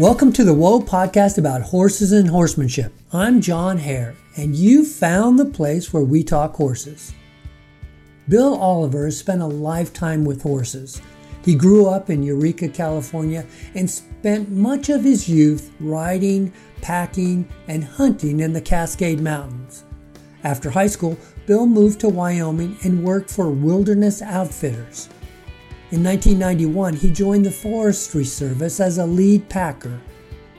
Welcome to the Whoa podcast about horses and horsemanship. I'm John Hare, and you found the place where we talk horses. Bill Oliver has spent a lifetime with horses. He grew up in Eureka, California, and spent much of his youth riding, packing, and hunting in the Cascade Mountains. After high school, Bill moved to Wyoming and worked for Wilderness Outfitters. In 1991, he joined the Forestry Service as a lead packer.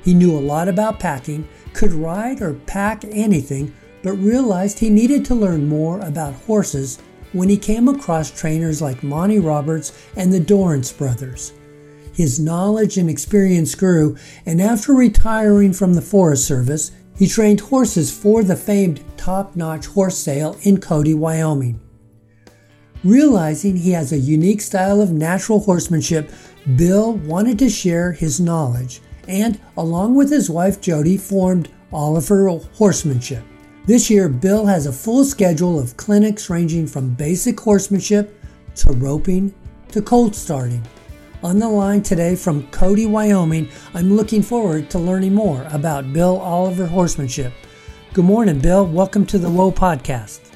He knew a lot about packing, could ride or pack anything, but realized he needed to learn more about horses when he came across trainers like Monty Roberts and the Dorrance brothers. His knowledge and experience grew, and after retiring from the Forest Service, he trained horses for the famed top notch horse sale in Cody, Wyoming. Realizing he has a unique style of natural horsemanship, Bill wanted to share his knowledge and, along with his wife Jody, formed Oliver Horsemanship. This year, Bill has a full schedule of clinics ranging from basic horsemanship to roping to colt starting. On the line today from Cody, Wyoming, I'm looking forward to learning more about Bill Oliver Horsemanship. Good morning, Bill. Welcome to the Whoa Podcast.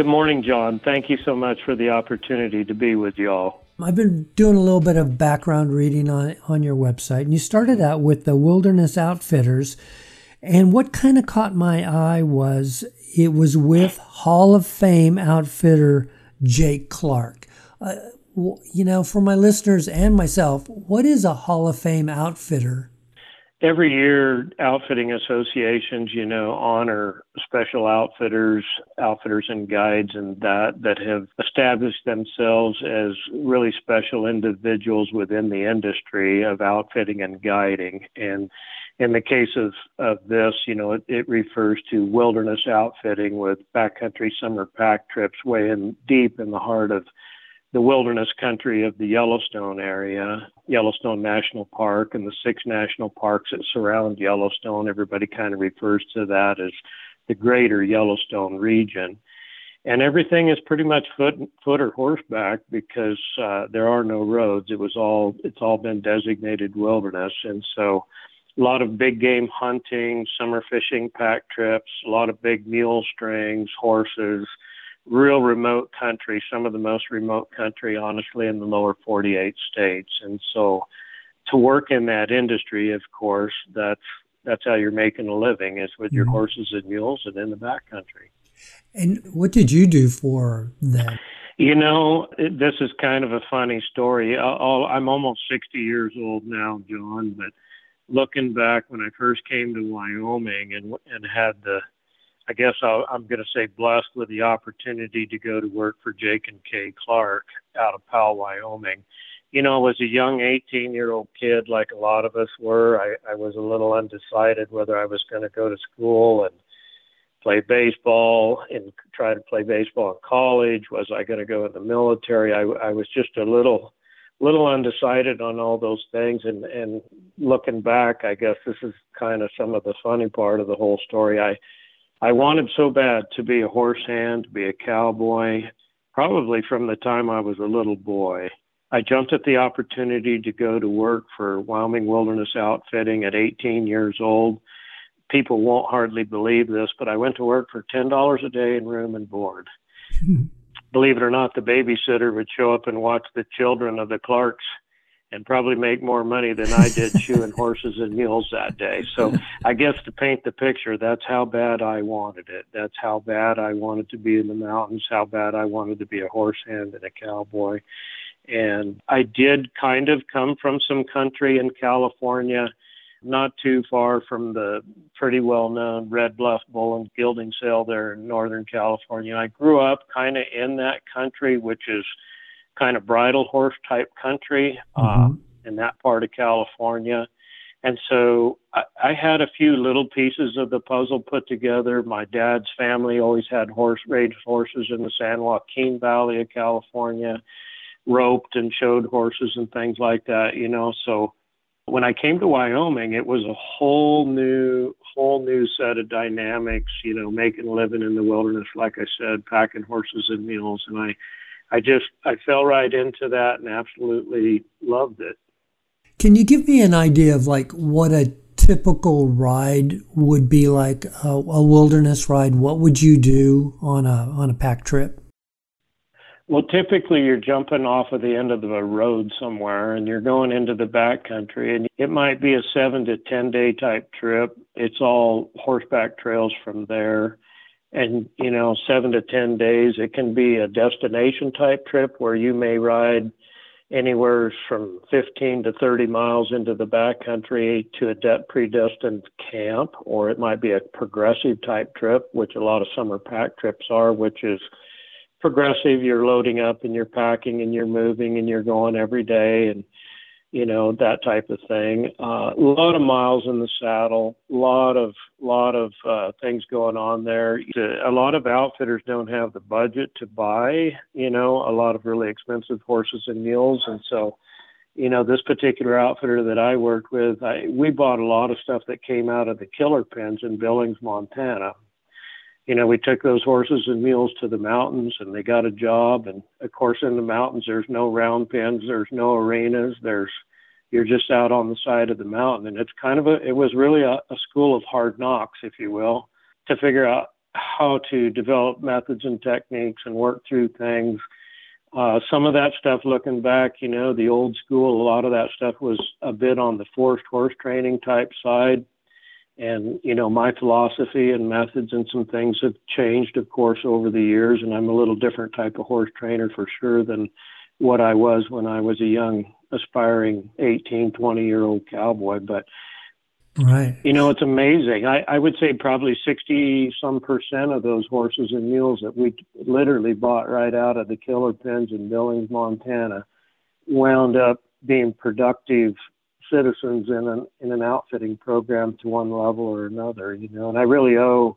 Good morning, John. Thank you so much for the opportunity to be with y'all. I've been doing a little bit of background reading on, on your website, and you started out with the Wilderness Outfitters. And what kind of caught my eye was it was with Hall of Fame outfitter Jake Clark. Uh, you know, for my listeners and myself, what is a Hall of Fame outfitter? Every year outfitting associations you know honor special outfitters outfitters and guides and that that have established themselves as really special individuals within the industry of outfitting and guiding. And in the case of, of this, you know, it, it refers to wilderness outfitting with backcountry summer pack trips way in deep in the heart of the wilderness country of the Yellowstone area, Yellowstone National Park, and the six national parks that surround Yellowstone. Everybody kind of refers to that as the greater Yellowstone region. And everything is pretty much foot, foot or horseback because uh, there are no roads. It was all it's all been designated wilderness, and so a lot of big game hunting, summer fishing, pack trips, a lot of big mule strings, horses real remote country, some of the most remote country, honestly, in the lower 48 states. And so to work in that industry, of course, that's that's how you're making a living is with your mm-hmm. horses and mules and in the backcountry. And what did you do for that? You know, it, this is kind of a funny story. I'll, I'm almost 60 years old now, John, but looking back when I first came to Wyoming and and had the I guess i am going to say blessed with the opportunity to go to work for Jake and Kay Clark out of Powell, Wyoming. You know, as a young 18 year old kid, like a lot of us were, I, I was a little undecided whether I was going to go to school and play baseball and try to play baseball in college. Was I going to go in the military? I, I was just a little little undecided on all those things and and looking back i guess this is kind of some of the funny part of the whole story i I wanted so bad to be a horse hand, to be a cowboy, probably from the time I was a little boy. I jumped at the opportunity to go to work for Wyoming Wilderness Outfitting at 18 years old. People won't hardly believe this, but I went to work for $10 a day in room and board. Hmm. Believe it or not, the babysitter would show up and watch the children of the Clarks and probably make more money than I did shoeing horses and mules that day. So I guess to paint the picture, that's how bad I wanted it. That's how bad I wanted to be in the mountains, how bad I wanted to be a horse hand and a cowboy. And I did kind of come from some country in California, not too far from the pretty well known Red Bluff Bull and Gelding Sale there in Northern California. I grew up kind of in that country, which is kind of bridle horse type country uh, mm-hmm. uh, in that part of California. And so I, I had a few little pieces of the puzzle put together. My dad's family always had horse raised horses in the San Joaquin Valley of California, roped and showed horses and things like that, you know. So when I came to Wyoming, it was a whole new, whole new set of dynamics, you know, making a living in the wilderness, like I said, packing horses and mules. And I I just I fell right into that and absolutely loved it. Can you give me an idea of like what a typical ride would be like a, a wilderness ride? What would you do on a on a pack trip? Well, typically you're jumping off of the end of the road somewhere and you're going into the back country and it might be a seven to 10 day type trip. It's all horseback trails from there. And, you know, seven to 10 days, it can be a destination type trip where you may ride anywhere from 15 to 30 miles into the back country to a de- predestined camp, or it might be a progressive type trip, which a lot of summer pack trips are, which is progressive. You're loading up and you're packing and you're moving and you're going every day and you know that type of thing. Uh, a lot of miles in the saddle, a lot of lot of uh, things going on there. A lot of outfitters don't have the budget to buy, you know, a lot of really expensive horses and mules, and so, you know, this particular outfitter that I worked with, I, we bought a lot of stuff that came out of the killer pens in Billings, Montana you know, we took those horses and mules to the mountains and they got a job. And of course, in the mountains, there's no round pens, there's no arenas, there's, you're just out on the side of the mountain. And it's kind of a, it was really a, a school of hard knocks, if you will, to figure out how to develop methods and techniques and work through things. Uh, some of that stuff, looking back, you know, the old school, a lot of that stuff was a bit on the forced horse training type side and you know my philosophy and methods and some things have changed of course over the years and i'm a little different type of horse trainer for sure than what i was when i was a young aspiring 18 20 year old cowboy. But right. you know it's amazing. I i would say probably 60 some percent of those horses and mules that we literally bought right out of the killer pens in billings montana wound up being productive citizens in an in an outfitting program to one level or another, you know. And I really owe,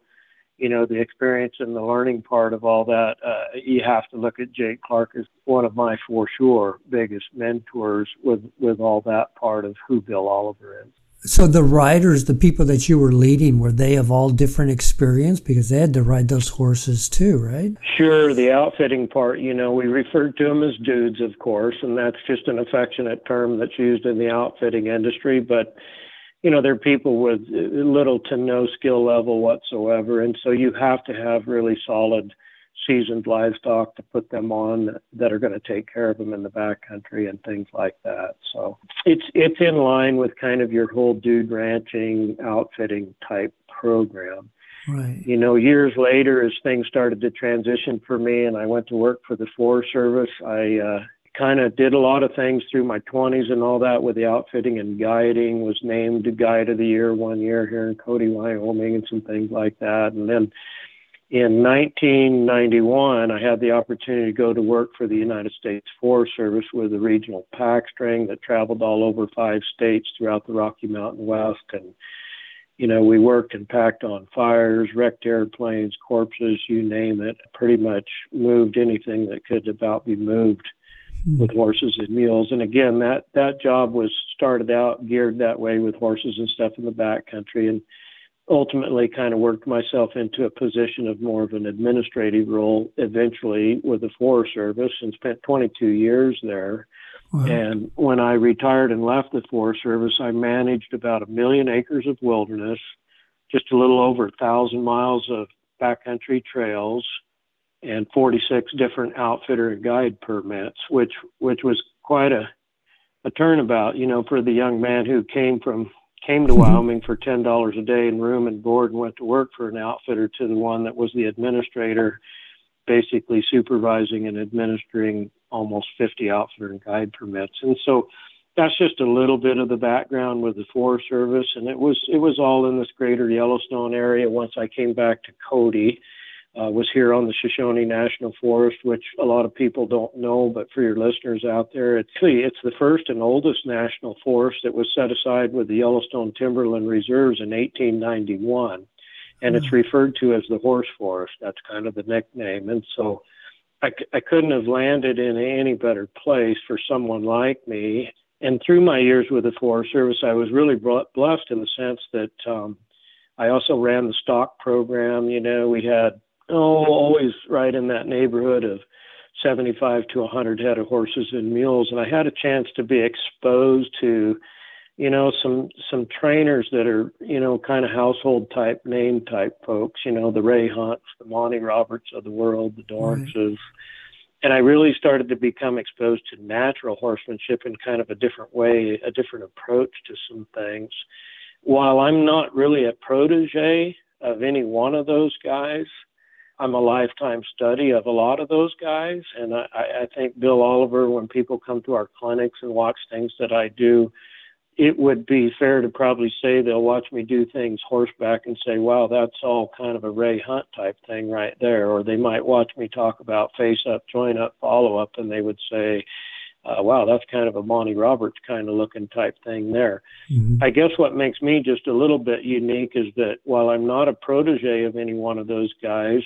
you know, the experience and the learning part of all that. Uh, you have to look at Jake Clark as one of my for sure biggest mentors with with all that part of who Bill Oliver is. So the riders, the people that you were leading, were they of all different experience because they had to ride those horses too, right? Sure. The outfitting part, you know, we referred to them as dudes, of course, and that's just an affectionate term that's used in the outfitting industry. But you know, they're people with uh, little to no skill level whatsoever, and so you have to have really solid seasoned livestock to put them on that are going to take care of them in the backcountry and things like that. So it's it's in line with kind of your whole dude ranching outfitting type program. Right. You know, years later, as things started to transition for me, and I went to work for the Forest Service, I uh, kind of did a lot of things through my 20s and all that with the outfitting and guiding. Was named Guide of the Year one year here in Cody, Wyoming, and some things like that. And then in 1991, I had the opportunity to go to work for the United States Forest Service with a regional pack string that traveled all over five states throughout the Rocky Mountain West. And, you know, we worked and packed on fires, wrecked airplanes, corpses, you name it, pretty much moved anything that could about be moved mm-hmm. with horses and mules. And again, that, that job was started out geared that way with horses and stuff in the back country. And, ultimately kind of worked myself into a position of more of an administrative role eventually with the Forest Service and spent 22 years there. Wow. And when I retired and left the Forest Service, I managed about a million acres of wilderness, just a little over a thousand miles of backcountry trails, and 46 different outfitter and guide permits, which which was quite a a turnabout, you know, for the young man who came from came to mm-hmm. Wyoming for ten dollars a day in room and board and went to work for an outfitter to the one that was the administrator, basically supervising and administering almost 50 outfitter and guide permits. And so that's just a little bit of the background with the Forest Service, and it was it was all in this greater Yellowstone area. Once I came back to Cody, uh, was here on the Shoshone National Forest, which a lot of people don't know, but for your listeners out there, it's it's the first and oldest national forest that was set aside with the Yellowstone Timberland Reserves in 1891, and it's hmm. referred to as the Horse Forest. That's kind of the nickname, and so I, I couldn't have landed in any better place for someone like me. And through my years with the Forest Service, I was really blessed in the sense that um, I also ran the stock program. You know, we had oh, always right in that neighborhood of 75 to 100 head of horses and mules, and I had a chance to be exposed to, you know, some some trainers that are, you know, kind of household type name type folks. You know, the Ray Hunts, the Monty Roberts of the world, the Dorrances. Right. And I really started to become exposed to natural horsemanship in kind of a different way, a different approach to some things. While I'm not really a protege of any one of those guys, I'm a lifetime study of a lot of those guys. And I, I think Bill Oliver, when people come to our clinics and watch things that I do, it would be fair to probably say they'll watch me do things horseback and say, wow, that's all kind of a Ray Hunt type thing right there. Or they might watch me talk about face up, join up, follow up, and they would say, uh, wow, that's kind of a Monty Roberts kind of looking type thing there. Mm-hmm. I guess what makes me just a little bit unique is that while I'm not a protege of any one of those guys,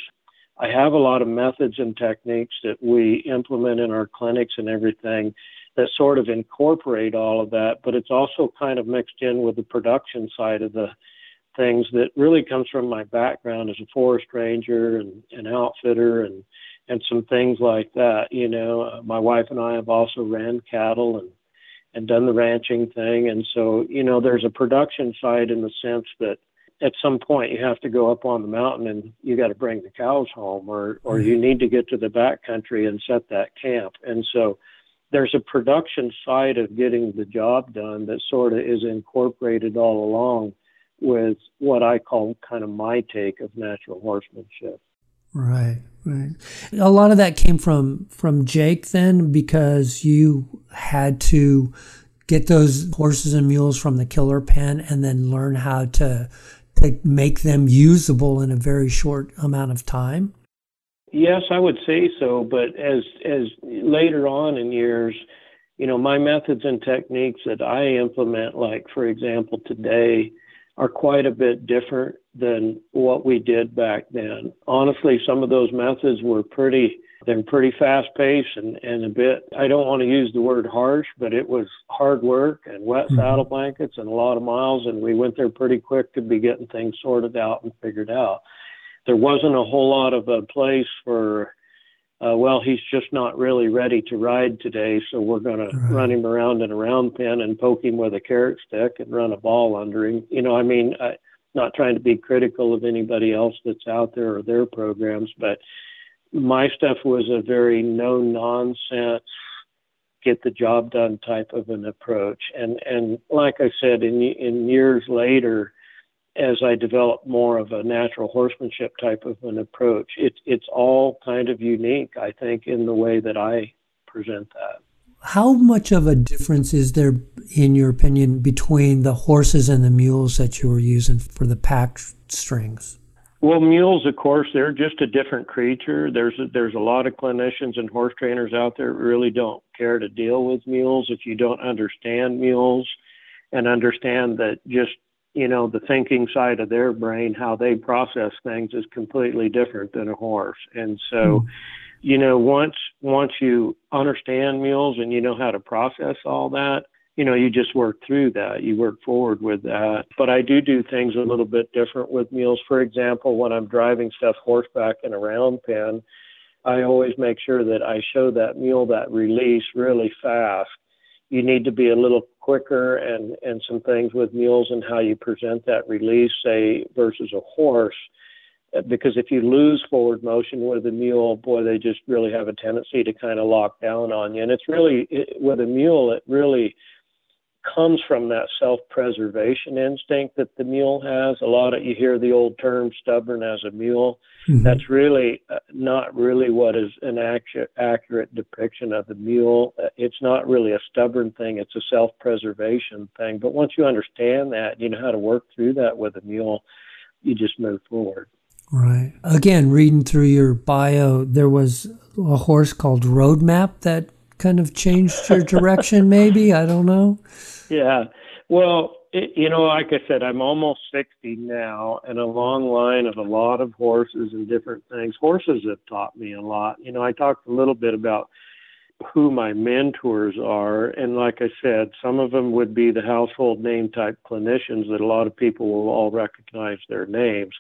I have a lot of methods and techniques that we implement in our clinics and everything that sort of incorporate all of that, but it's also kind of mixed in with the production side of the things that really comes from my background as a forest ranger and an outfitter and and some things like that. You know, uh, my wife and I have also ran cattle and and done the ranching thing, and so you know, there's a production side in the sense that at some point you have to go up on the mountain and you got to bring the cows home or or you mm-hmm. need to get to the back country and set that camp and so there's a production side of getting the job done that sort of is incorporated all along with what I call kind of my take of natural horsemanship. Right, right. A lot of that came from from Jake then because you had to get those horses and mules from the killer pen and then learn how to to make them usable in a very short amount of time? Yes, I would say so. But as as later on in years, you know, my methods and techniques that I implement, like for example today, are quite a bit different than what we did back then. Honestly, some of those methods were pretty they're pretty fast paced and, and a bit I don't want to use the word harsh, but it was hard work and wet mm-hmm. saddle blankets and a lot of miles and we went there pretty quick to be getting things sorted out and figured out. There wasn't a whole lot of a place for uh, well, he's just not really ready to ride today, so we're going right. to run him around in a round pen and poke him with a carrot stick and run a ball under him. You know, I mean, I, not trying to be critical of anybody else that's out there or their programs, but my stuff was a very no nonsense get the job done type of an approach. And and like i said in in years later as i developed more of a natural horsemanship type of an approach it's it's all kind of unique i think in the way that i present that. How much of a difference is there in your opinion between the horses and the mules that you were using for the pack strings well, mules, of course, they're just a different creature. There's a, there's a lot of clinicians and horse trainers out there really don't care to deal with mules if you don't understand mules and understand that just you know the thinking side of their brain, how they process things, is completely different than a horse. And so, mm. you know, once once you understand mules and you know how to process all that, you know, you just work through that. You work forward with that. But I do do things a little bit different with mules. For example, when I'm driving stuff horseback in a round pen, I always make sure that I show that mule that release really fast. You need to be a little quicker and, and some things with mules and how you present that release, say, versus a horse. Because if you lose forward motion with a mule, boy, they just really have a tendency to kind of lock down on you. And it's really, it, with a mule, it really comes from that self-preservation instinct that the mule has. A lot of you hear the old term "stubborn as a mule." Mm-hmm. That's really uh, not really what is an accurate, accurate depiction of the mule. Uh, it's not really a stubborn thing; it's a self-preservation thing. But once you understand that, you know how to work through that with a mule. You just move forward. Right. Again, reading through your bio, there was a horse called Roadmap that kind of changed your direction, maybe? I don't know. Yeah. Well, it, you know, like I said, I'm almost 60 now, and a long line of a lot of horses and different things. Horses have taught me a lot. You know, I talked a little bit about who my mentors are, and like I said, some of them would be the household name type clinicians that a lot of people will all recognize their names.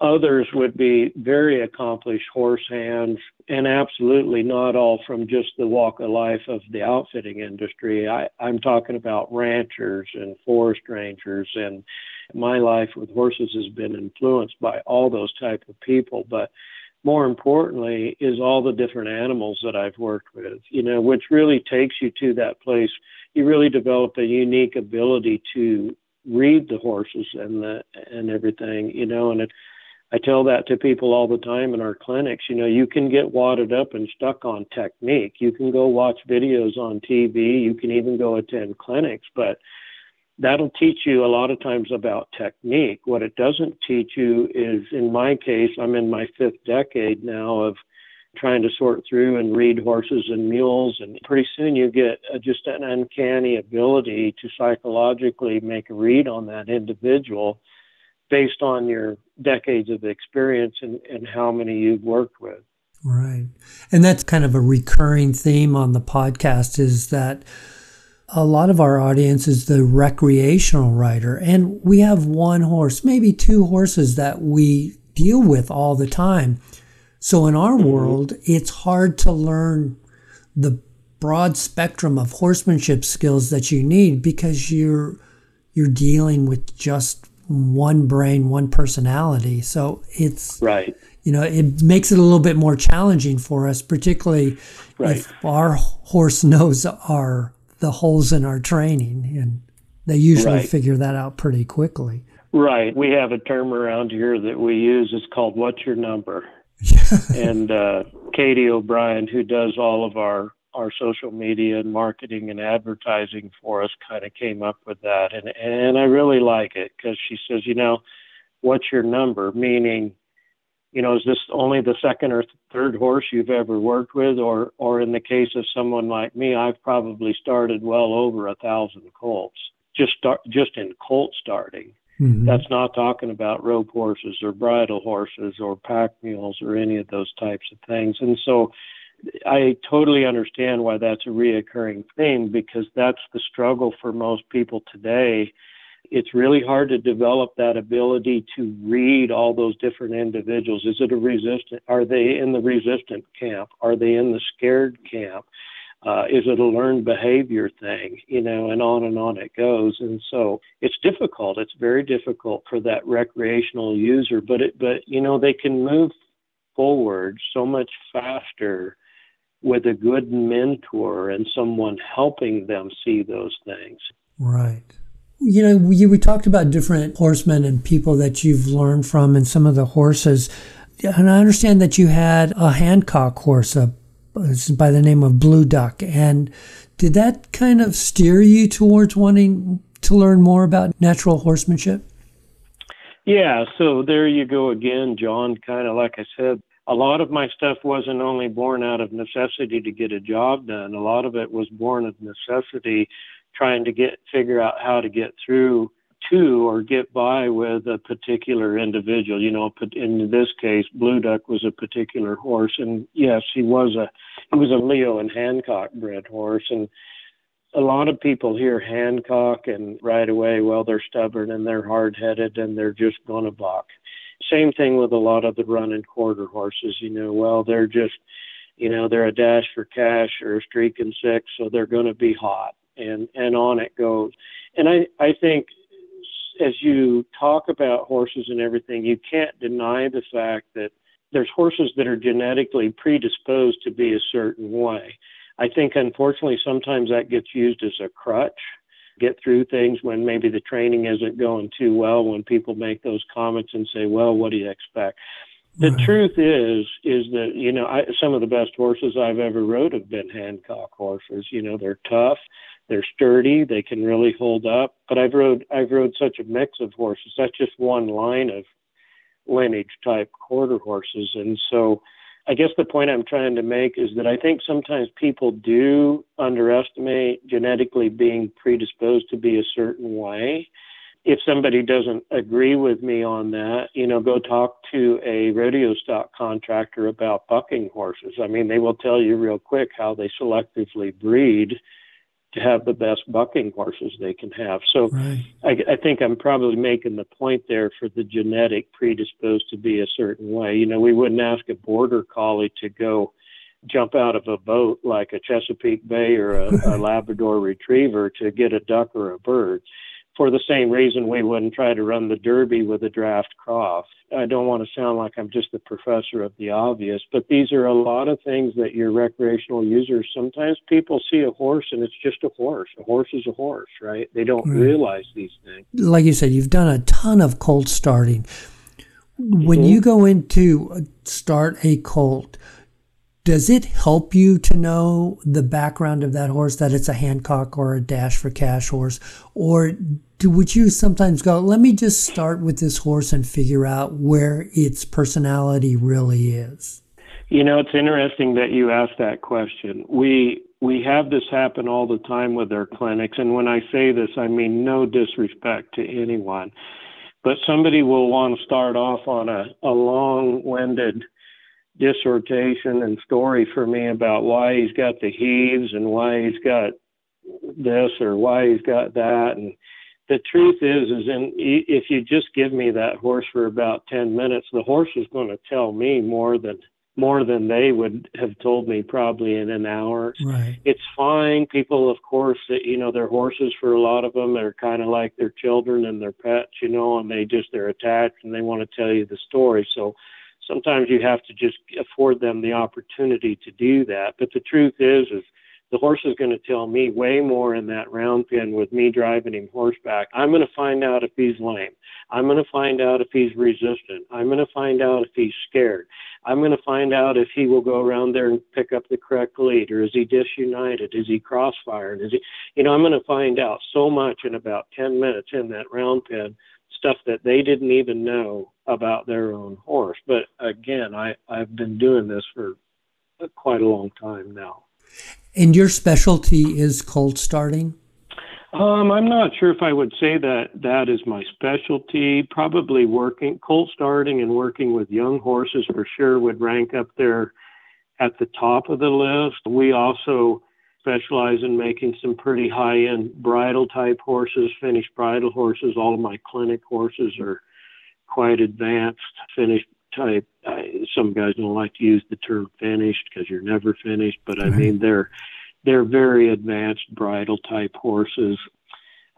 Others would be very accomplished horse hands, and absolutely not all from just the walk of life of the outfitting industry. I, I'm talking about ranchers and forest rangers, and my life with horses has been influenced by all those type of people. But more importantly, is all the different animals that I've worked with. You know, which really takes you to that place. You really develop a unique ability to read the horses and the and everything. You know, and it I tell that to people all the time in our clinics. You know, you can get wadded up and stuck on technique. You can go watch videos on TV. You can even go attend clinics, but that'll teach you a lot of times about technique. What it doesn't teach you is, in my case, I'm in my fifth decade now of trying to sort through and read horses and mules, and pretty soon you get uh, just an uncanny ability to psychologically make a read on that individual based on your decades of experience and, and how many you've worked with. Right. And that's kind of a recurring theme on the podcast is that a lot of our audience is the recreational rider. And we have one horse, maybe two horses that we deal with all the time. So in our mm-hmm. world, it's hard to learn the broad spectrum of horsemanship skills that you need because you're you're dealing with just one brain, one personality. So it's right. You know, it makes it a little bit more challenging for us, particularly right. if our horse knows our the holes in our training, and they usually right. figure that out pretty quickly. Right. We have a term around here that we use. It's called "What's your number?" and uh, Katie O'Brien, who does all of our our social media and marketing and advertising for us kind of came up with that. And and I really like it cuz she says you know what's your number? Meaning you know is this only the second or third horse you've ever worked with? Or or in the case of someone like me I've probably started well over a thousand colts just start just in colt starting. Mm-hmm. that's not talking about rope horses or bridle horses or pack mules or any of those types of things. And so I totally understand why that's a reoccurring theme because that's the struggle for most people today. It's really hard to develop that ability to read all those different individuals. Is it a resistant? Are they in the resistant camp? Are they in the scared camp? Uh, is it a learned behavior thing? You know, and on and on it goes. And so it's difficult. It's very difficult for that recreational user, but it, but you know, they can move forward so much faster with a good mentor and someone helping them see those things. Right. You know, we, we talked about different horsemen and people that you've learned from and some of the horses. And I understand that you had a Hancock horse a, by the name of Blue Duck. And did that kind of steer you towards wanting to learn more about natural horsemanship? Yeah, so there you go again, John. Kind of like I said, a lot of my stuff wasn't only born out of necessity to get a job done. A lot of it was born of necessity, trying to get figure out how to get through to or get by with a particular individual. You know, in this case, Blue Duck was a particular horse, and yes, he was a he was a Leo and Hancock bred horse, and a lot of people hear Hancock and right away, well, they're stubborn and they're hard headed and they're just gonna buck. Same thing with a lot of the running quarter horses. You know, well, they're just, you know, they're a dash for cash or a Streakin Six, so they're going to be hot, and and on it goes. And I I think as you talk about horses and everything, you can't deny the fact that there's horses that are genetically predisposed to be a certain way. I think unfortunately sometimes that gets used as a crutch get through things when maybe the training isn't going too well when people make those comments and say well what do you expect? The right. truth is is that you know I, some of the best horses i've ever rode have been hancock horses. You know they're tough they're sturdy they can really hold up. But i've rode i've rode such a mix of horses that's just one line of lineage type quarter horses. And so I guess the point I'm trying to make is that I think sometimes people do underestimate genetically being predisposed to be a certain way. If somebody doesn't agree with me on that, you know, go talk to a rodeo stock contractor about bucking horses. I mean, they will tell you real quick how they selectively breed to have the best bucking horses they can have. So right. I, I think I'm probably making the point there for the genetic predisposed to be a certain way. You know, we wouldn't ask a border collie to go jump out of a boat like a Chesapeake Bay or a, a Labrador Retriever to get a duck or a bird for the same reason we wouldn't try to run the Derby with a draft cross. I don't want to sound like I'm just the professor of the obvious, but these are a lot of things that your recreational users sometimes people see a horse and it's just a horse. A horse is a horse, right? They don't right. realize these things. Like you said, you've done a ton of colt starting. When mm-hmm. you go into start a colt, does it help you to know the background of that horse that it's a Hancock or a Dash for Cash horse? Or do, would you sometimes go let me just start with this horse and figure out where its personality really is you know it's interesting that you asked that question. We we have this happen all the time with our clinics and when i say this i mean no disrespect to anyone but somebody will want to start off on a, a long-winded dissertation and story for me about why he's got the heaves and why he's got this or why he's got that. And the truth is is in if you just give me that horse for about 10 minutes the horse is going to tell me more than more than they would have told me probably in an hour. Right. It's fine. People of course that you know their horses for a lot of them they're kind of like their children and their pets you know and they just they're attached and they want to tell you the story. So sometimes you have to just afford them the opportunity to do that. But the truth is, is the horse is going to tell me way more in that round pen with me driving him horseback. I'm going to find out if he's lame. I'm going to find out if he's resistant. I'm going to find out if he's scared. I'm going to find out if he will go around there and pick up the correct lead, or is he disunited? Is he crossfired? Is he, you know, I'm going to find out so much in about 10 minutes in that round pen stuff that they didn't even know about their own horse. But again, I, I've been doing this for quite a long time now. And your specialty is colt starting? Um, I'm not sure if I would say that that is my specialty. Probably working colt starting and working with young horses for sure would rank up there at the top of the list. We also specialize in making some pretty high end bridle type horses, finished bridle horses. All of my clinic horses are quite advanced, finished type. I, some guys don't like to use the term finished because you're never finished, but I mean they're they're very advanced bridle type horses.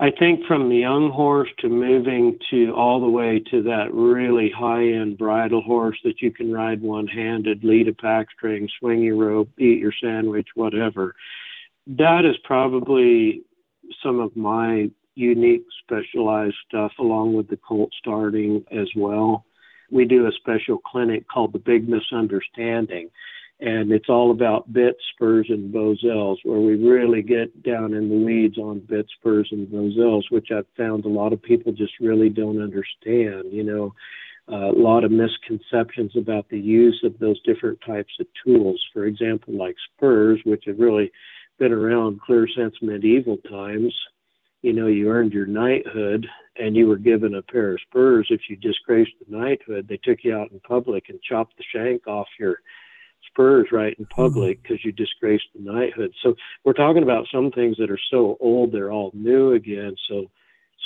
I think from the young horse to moving to all the way to that really high end bridle horse that you can ride one handed, lead a pack string, swing your rope, eat your sandwich, whatever that is probably some of my unique specialized stuff along with the colt starting as well. We do a special clinic called the Big Misunderstanding, and it's all about bit spurs and bosals, where we really get down in the weeds on bit spurs and bosals, which I've found a lot of people just really don't understand. You know, uh, a lot of misconceptions about the use of those different types of tools. For example, like spurs, which have really been around clear since medieval times. You know, you earned your knighthood and you were given a pair of spurs. If you disgraced the knighthood, they took you out in public and chopped the shank off your spurs right in public because mm-hmm. you disgraced the knighthood. So we're talking about some things that are so old they're all new again. So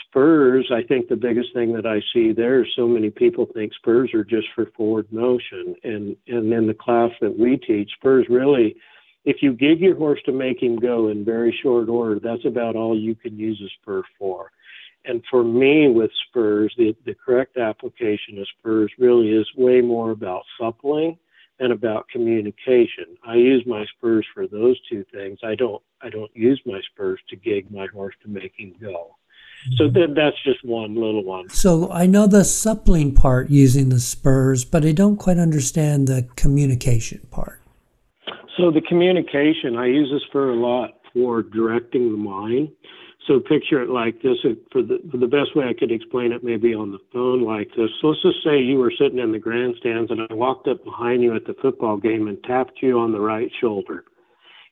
spurs, I think the biggest thing that I see there is so many people think spurs are just for forward motion. And and in the class that we teach, spurs really if you gig your horse to make him go in very short order, that's about all you can use a spur for. And for me, with spurs, the, the correct application of spurs really is way more about suppling and about communication. I use my spurs for those two things. I don't I don't use my spurs to gig my horse to make him go. So mm-hmm. that, that's just one little one. So I know the suppling part using the spurs, but I don't quite understand the communication part. So the communication, I use this for a lot for directing the mind. So picture it like this. For the for the best way I could explain it, maybe on the phone like this. So let's just say you were sitting in the grandstands and I walked up behind you at the football game and tapped you on the right shoulder.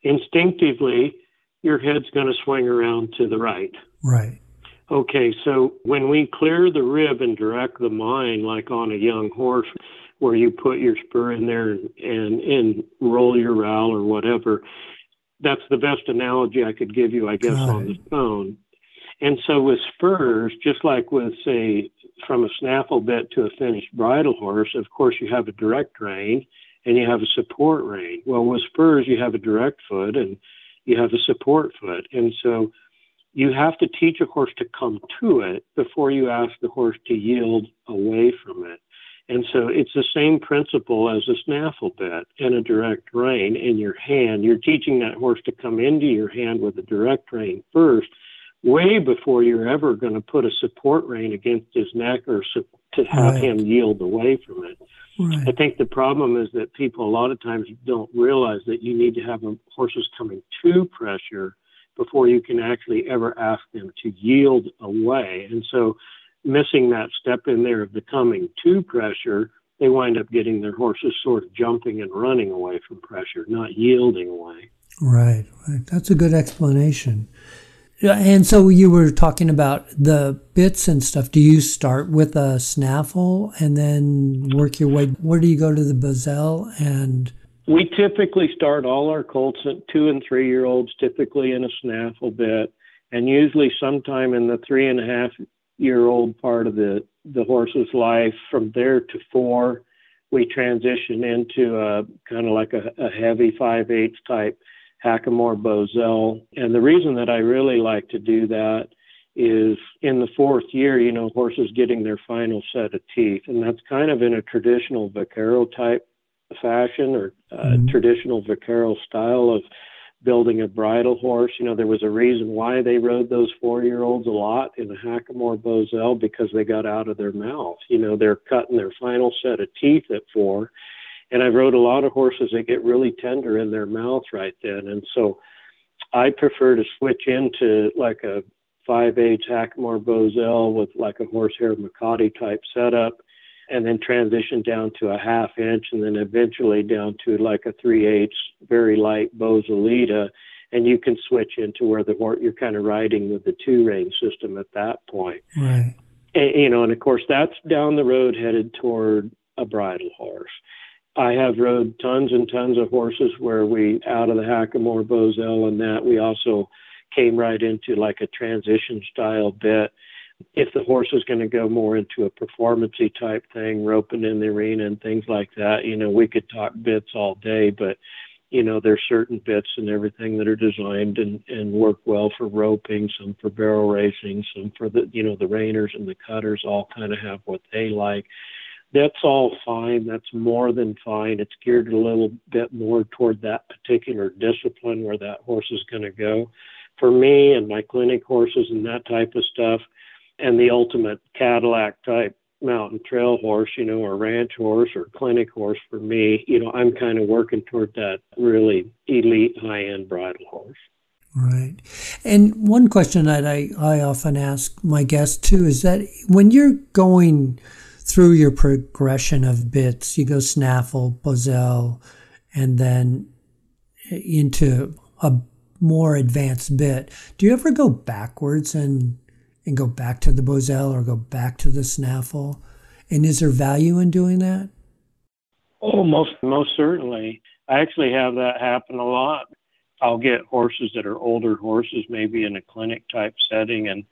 Instinctively, your head's going to swing around to the right. Right. Okay, so when we clear the rib and direct the mind, like on a young horse, where you put your spur in there and, and, and roll your rowel or whatever, that's the best analogy I could give you, I guess, on the phone. And so with spurs, just like with say from a snaffle bit to a finished bridle horse, of course you have a direct rein and you have a support rein. Well, with spurs you have a direct foot and you have a support foot, and so you have to teach a horse to come to it before you ask the horse to yield away from it. And so it's the same principle as a snaffle bit and a direct rein in your hand. You're teaching that horse to come into your hand with a direct rein first, way before you're ever going to put a support rein against his neck or to have right. him yield away from it. Right. I think the problem is that people a lot of times don't realize that you need to have horses coming to pressure before you can actually ever ask them to yield away. And so missing that step in there of becoming coming to pressure, they wind up getting their horses sort of jumping and running away from pressure, not yielding away. Right, right. That's a good explanation. And so you were talking about the bits and stuff. Do you start with a snaffle and then work your way? Where do you go to the Bosal and? We typically start all our colts at two and three year olds, typically in a snaffle bit, and usually sometime in the three and a half year old part of the, the horse's life. From there to four, we transition into a kind of like a, a heavy 5 8 type Hackamore Bosal. And the reason that I really like to do that is in the fourth year, you know, horses getting their final set of teeth. And that's kind of in a traditional vaquero type fashion or uh, mm-hmm. traditional vaquero style of building a bridle horse. You know, there was a reason why they rode those four year olds a lot in the Hackamore Bosal because they got out of their mouth. You know, they're cutting their final set of teeth at four. And I rode a lot of horses that get really tender in their mouth right then. And so I prefer to switch into like a 5 8 Hackamore Bosal with like a horsehair mecate type setup and then transition down to a half inch and then eventually down to like a three eighths very light Bosalita. And you can switch into where the horse you're kind of riding with the two rein system at that point. Right. And, you know, and of course that's down the road headed toward a bridle horse. I have rode tons and tons of horses where we out of the Hackamore Bosal and that we also came right into like a transition style bit if the horse is going to go more into a performancey type thing, roping in the arena and things like that, you know, we could talk bits all day, but you know, there's certain bits and everything that are designed and, and work well for roping, some for barrel racing, some for the, you know, the reiners and the cutters all kind of have what they like. That's all fine. That's more than fine. It's geared a little bit more toward that particular discipline where that horse is going to go. For me and my clinic horses and that type of stuff, and the ultimate Cadillac type mountain trail horse, you know, or ranch horse or clinic horse for me, you know, I'm kind of working toward that really elite high end bridle horse. Right. And one question that I, I often ask my guests too is that when you're going through your progression of bits, you go snaffle, Bosal, and then into a more advanced bit. Do you ever go backwards and and go back to the Bosal or go back to the snaffle? And is there value in doing that? Oh, most most certainly. I actually have that happen a lot. I'll get horses that are older horses, maybe in a clinic type setting, and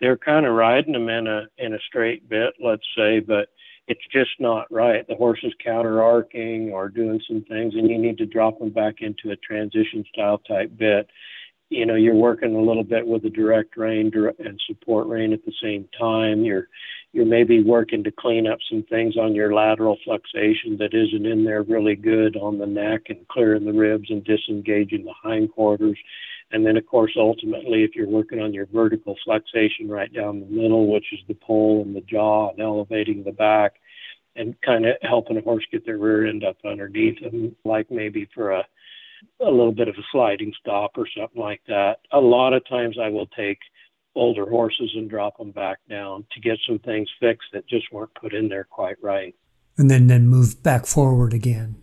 they're kind of riding them in a in a straight bit, let's say, but it's just not right. The horse is counter arcing or doing some things, and you need to drop them back into a transition style type bit you know you're working a little bit with the direct rein and support rein at the same time. You're you're maybe working to clean up some things on your lateral flexation that isn't in there really good on the neck and clearing the ribs and disengaging the hindquarters. And then of course ultimately if you're working on your vertical flexation right down the middle which is the pole and the jaw and elevating the back and kind of helping a horse get their rear end up underneath them like maybe for a a little bit of a sliding stop or something like that. A lot of times I will take older horses and drop them back down to get some things fixed that just weren't put in there quite right. And then then move back forward again.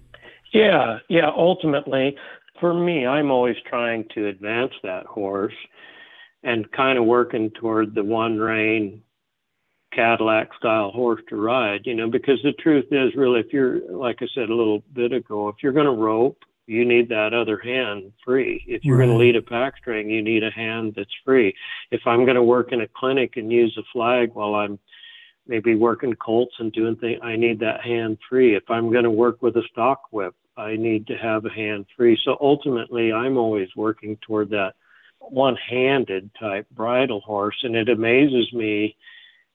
Yeah, yeah, ultimately for me I'm always trying to advance that horse and kind of working toward the one rein Cadillac style horse to ride, you know, because the truth is really if you're like I said a little bit ago, if you're going to rope you need that other hand free. If you're Right. going to lead a pack string, you need a hand that's free. If I'm going to work in a clinic and use a flag while I'm maybe working colts and doing things, I need that hand free. If I'm going to work with a stock whip, I need to have a hand free. So ultimately, I'm always working toward that one handed type bridle horse. And it amazes me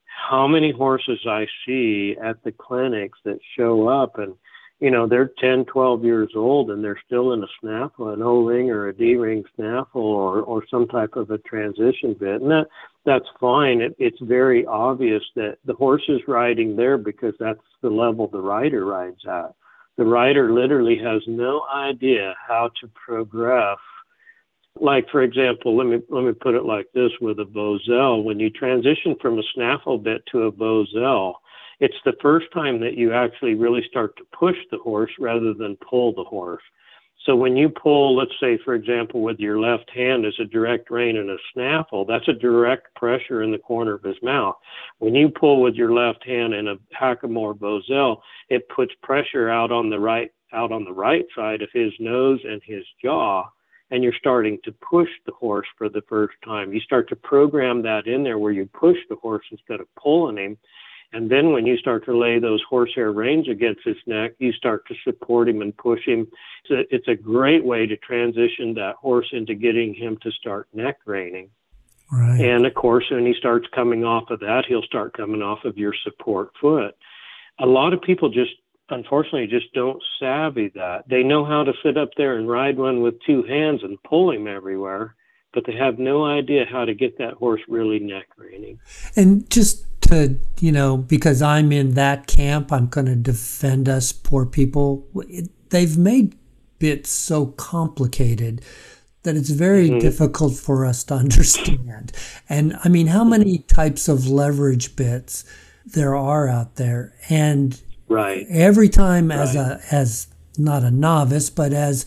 how many horses I see at the clinics that show up and you know they're 10 12 years old and they're still in a snaffle an o-ring or a d-ring snaffle or or some type of a transition bit. And that that's fine. It, it's very obvious that the horse is riding there because that's the level the rider rides at. The rider literally has no idea how to progress. Like for example, let me let me put it like this with a bosal. When you transition from a snaffle bit to a bosal, it's the first time that you actually really start to push the horse rather than pull the horse. So when you pull, let's say for example, with your left hand as a direct rein and a snaffle, that's a direct pressure in the corner of his mouth. When you pull with your left hand in a Hackamore bosal, it puts pressure out on the right out on the right side of his nose and his jaw and you're starting to push the horse for the first time. You start to program that in there where you push the horse instead of pulling him. And then when you start to lay those horsehair reins against his neck, you start to support him and push him. It's a, it's a great way to transition that horse into getting him to start neck reining. Right. And of course, when he starts coming off of that, he'll start coming off of your support foot. A lot of people just unfortunately just don't savvy that. They know how to sit up there and ride one with two hands and pull him everywhere, but they have no idea how to get that horse really neck reining. And just to, you know, because I'm in that camp, I'm going to defend us poor people. It, they've made bits so complicated that it's very Mhm. difficult for us to understand. And I mean, how many types of leverage bits there are out there? And Right. every time as a as not a novice but as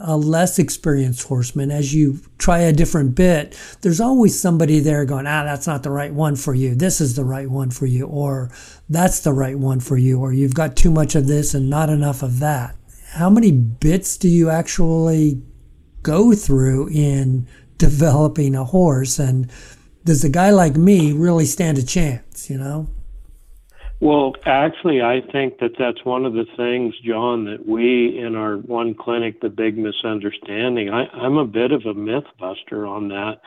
a less experienced horseman as you try a different bit there's always somebody there going ah that's not the right one for you. This is the right one for you or that's the right one for you or you've got too much of this and not enough of that. How many bits do you actually go through in developing a horse? And does a guy like me really stand a chance you know Well, actually, I think that that's one of the things, John, that we in our one clinic, the big misunderstanding. I, I'm a bit of a myth buster on that.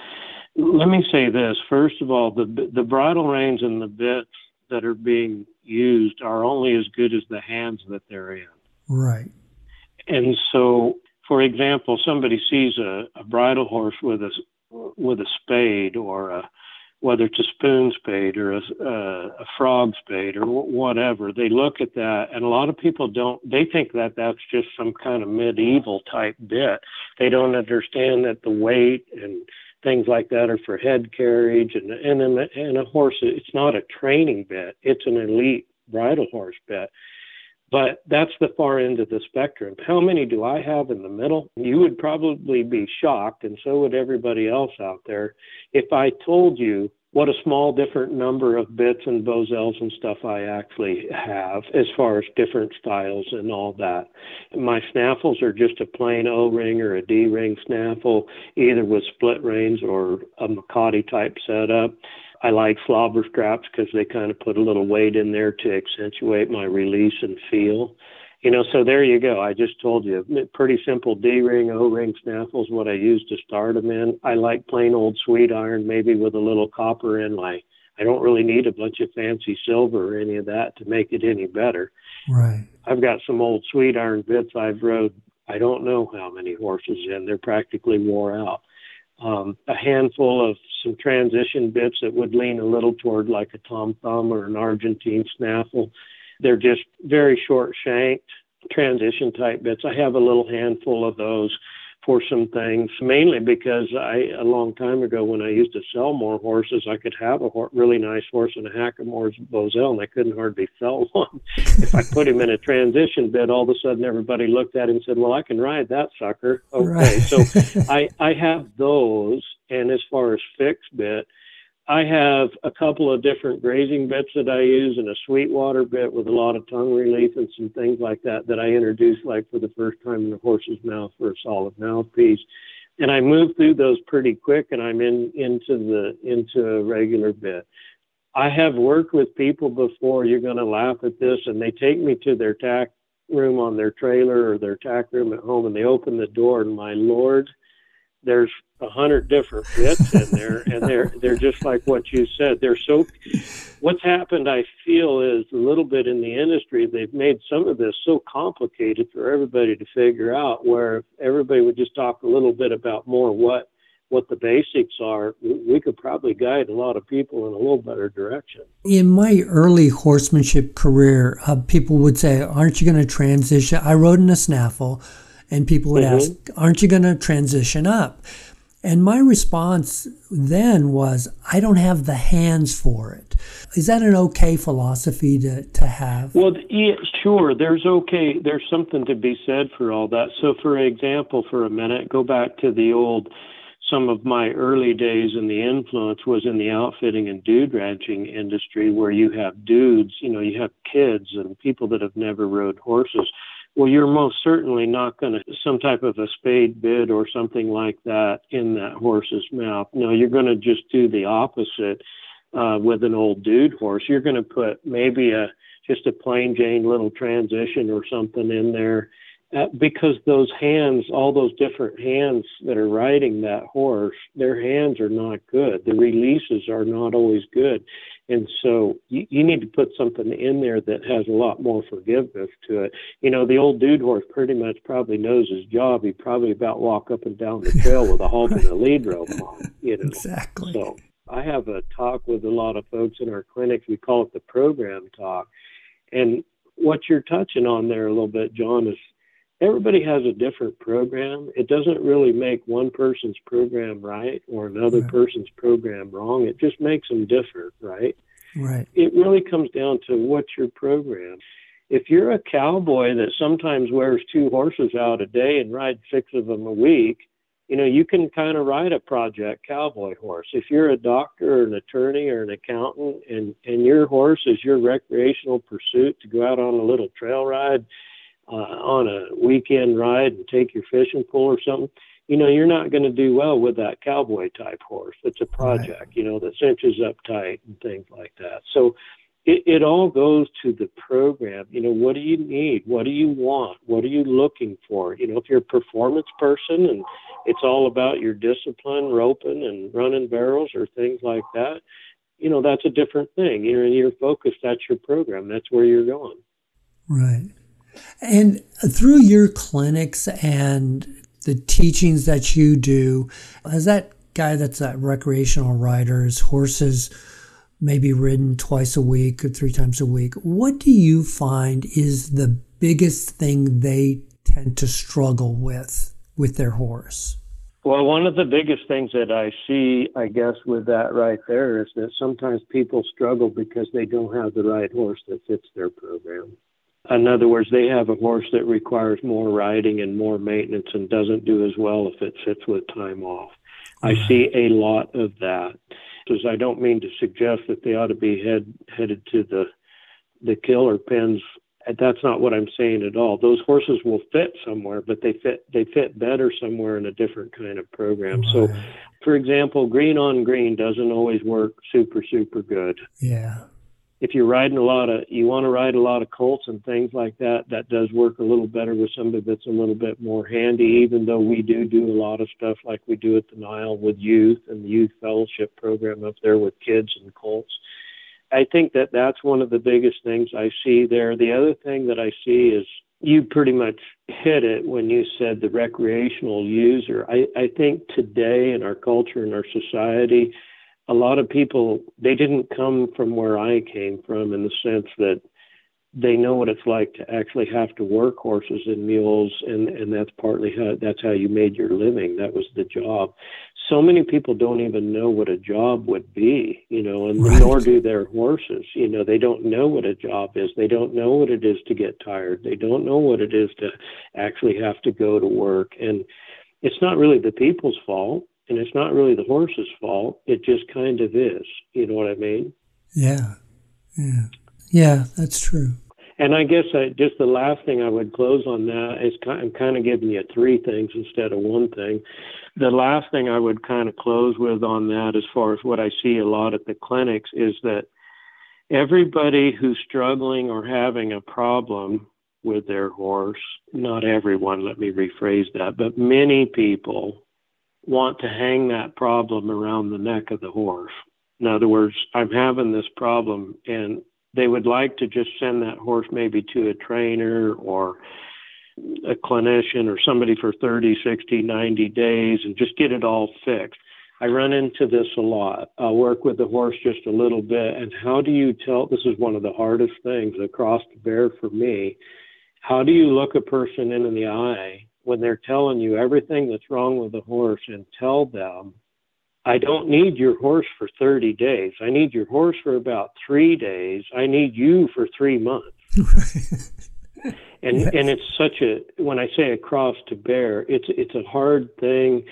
Let me say this first of all, the the bridle reins and the bits that are being used are only as good as the hands that they're in. right And so, for example, somebody sees a, a bridle horse with a with a spade or a whether it's a spoon spade or a, a, a frog spade or whatever, they look at that, and a lot of people don't. They think that that's just some kind of medieval type bit. They don't understand that the weight and things like that are for head carriage, and and and a horse, it's not a training bit. It's an elite bridle horse bit. But that's the far end of the spectrum. How many do I have in the middle? You would probably be shocked, and so would everybody else out there, if I told you what a small different number of bits and bosals and stuff I actually have as far as different styles and all that. My snaffles are just a plain O ring or a D ring snaffle, either with split reins or a mecate type setup. I like slobber straps because they kind of put a little weight in there to accentuate my release and feel. You know, so there you go. I just told you, pretty simple D ring, O ring snaffles, what I use to start them in. I like plain old sweet iron, maybe with a little copper inlay. I don't really need a bunch of fancy silver or any of that to make it any better. right I've got some old sweet iron bits I've rode. I don't know how many horses in. They're practically wore out. Um, a handful of some transition bits that would lean a little toward like a tom thumb or an Argentine snaffle. They're just very short shanked transition type bits. I have a little handful of those for some things, mainly because I, a long time ago, when I used to sell more horses, I could have a ho- really nice horse in a Hackamore's bosal, and I couldn't hardly sell one. if I put him in a transition bit, all of a sudden everybody looked at him and said, "Well, I can ride that sucker." Okay, Right. so I I have those, and as far as fixed bit, I have a couple of different grazing bits that I use and a sweetwater bit with a lot of tongue relief and some things like that that I introduce like for the first time in the horse's mouth for a solid mouthpiece. And I move through those pretty quick and I'm in into the into a regular bit. I have worked with people before, you're gonna laugh at this, and they take me to their tack room on their trailer or their tack room at home and they open the door and my lord there's a hundred different bits in there, and they're they're just like what you said. They're so. What's happened, I feel, is a little bit in the industry. They've made some of this so complicated for everybody to figure out. Where everybody would just talk a little bit about more what what the basics are, we could probably guide a lot of people in a little better direction. In my early horsemanship career, uh, people would say, "Aren't you going to transition?" I rode in a snaffle and people would mm-hmm. ask, Aren't you going to transition up? And my response then was, I don't have the hands for it. Is that an okay philosophy to, to have? Well, yeah, sure. There's okay. There's something to be said for all that. So, for example, for a minute, go back to the old. Some of my early days in the influence was in the outfitting and dude ranching industry, where you have dudes, you know, you have kids and people that have never rode horses well, you're most certainly not going to some type of a spade bit or something like that in that horse's mouth. No, you're going to just do the opposite uh, with an old dude horse. You're going to put maybe a just a plain Jane little transition or something in there. Uh, because those hands, all those different hands that are riding that horse, their hands are not good. The releases are not always good. And so you, you need to put something in there that has a lot more forgiveness to it. You know, the old dude horse pretty much probably knows his job. He probably about walk up and down the trail with a halt and a lead rope on. You know, exactly. So I have a talk with a lot of folks in our clinics. We call it the program talk, and what you're touching on there a little bit, John, is everybody has a different program. It doesn't really make one person's program right or another right. person's program wrong. It just makes them different, right? Right. It really comes down to what's your program. If you're a cowboy that sometimes wears two horses out a day and rides six of them a week, you know, you can kind of ride a project cowboy horse. If you're a doctor or an attorney or an accountant and, and your horse is your recreational pursuit to go out on a little trail ride, uh, on a weekend ride and take your fishing pole or something, you know, you're not going to do well with that cowboy type horse. It's a project, right. you know, that cinches up tight and things like that. So it, it all goes to the program. You know, what do you need? What do you want? What are you looking for? You know, if you're a performance person and it's all about your discipline, roping and running barrels or things like that, you know, that's a different thing. You know, and you're focused, that's your program. That's where you're going. Right. And through your clinics and the teachings that you do, as that guy that's a recreational rider, his horses maybe ridden twice a week or three times a week, what do you find is the biggest thing they tend to struggle with with their horse? Well, one of the biggest things that I see, I guess, with that right there is that sometimes people struggle because they don't have the right horse that fits their program. In other words, they have a horse that requires more riding and more maintenance and doesn't do as well if it sits with time off. I see a lot of that. Because I don't mean to suggest that they ought to be head, headed to the the killer pens. That's not what I'm saying at all. Those horses will fit somewhere, but they fit they fit better somewhere in a different kind of program. Right. So, for example, green on green doesn't always work super super good. Yeah if you're riding a lot of you want to ride a lot of colts and things like that that does work a little better with somebody that's a little bit more handy even though we do do a lot of stuff like we do at the nile with youth and the youth fellowship program up there with kids and colts. I think that that's one of the biggest things i see there. The other thing that i see is you pretty much hit it when you said the recreational user. I i think today in our culture and our society a lot of people they didn't come from where I came from in the sense that they know what it's like to actually have to work horses and mules and and that's partly how that's how you made your living. That was the job. So many people don't even know what a job would be you know and right. nor do their horses. You know they don't know what a job is. They don't know what it is to get tired. They don't know what it is to actually have to go to work. And it's not really the people's fault and it's not really the horse's fault. It just kind of is. You know what I mean? Yeah, yeah, yeah. That's true. And I guess I, just the last thing I would close on that is kind, I'm kind of giving you three things instead of one thing. The last thing I would kind of close with on that, as far as what I see a lot at the clinics, is that everybody who's struggling or having a problem with their horse, not everyone, let me rephrase that, but many people want to hang that problem around the neck of the horse. In other words, I'm having this problem and they would like to just send that horse maybe to a trainer or a clinician or somebody for 30, 60, 90 days and just get it all fixed. I run into this a lot. I'll work with the horse just a little bit. And how do you tell? This is one of the hardest things across the bear for me. How do you look a person in the eye when they're telling you everything that's wrong with the horse and tell them, I don't need your horse for 30 days. I need your horse for about three days. I need you for three months. and yes. and it's such a when I say a cross to bear, it's it's a hard thing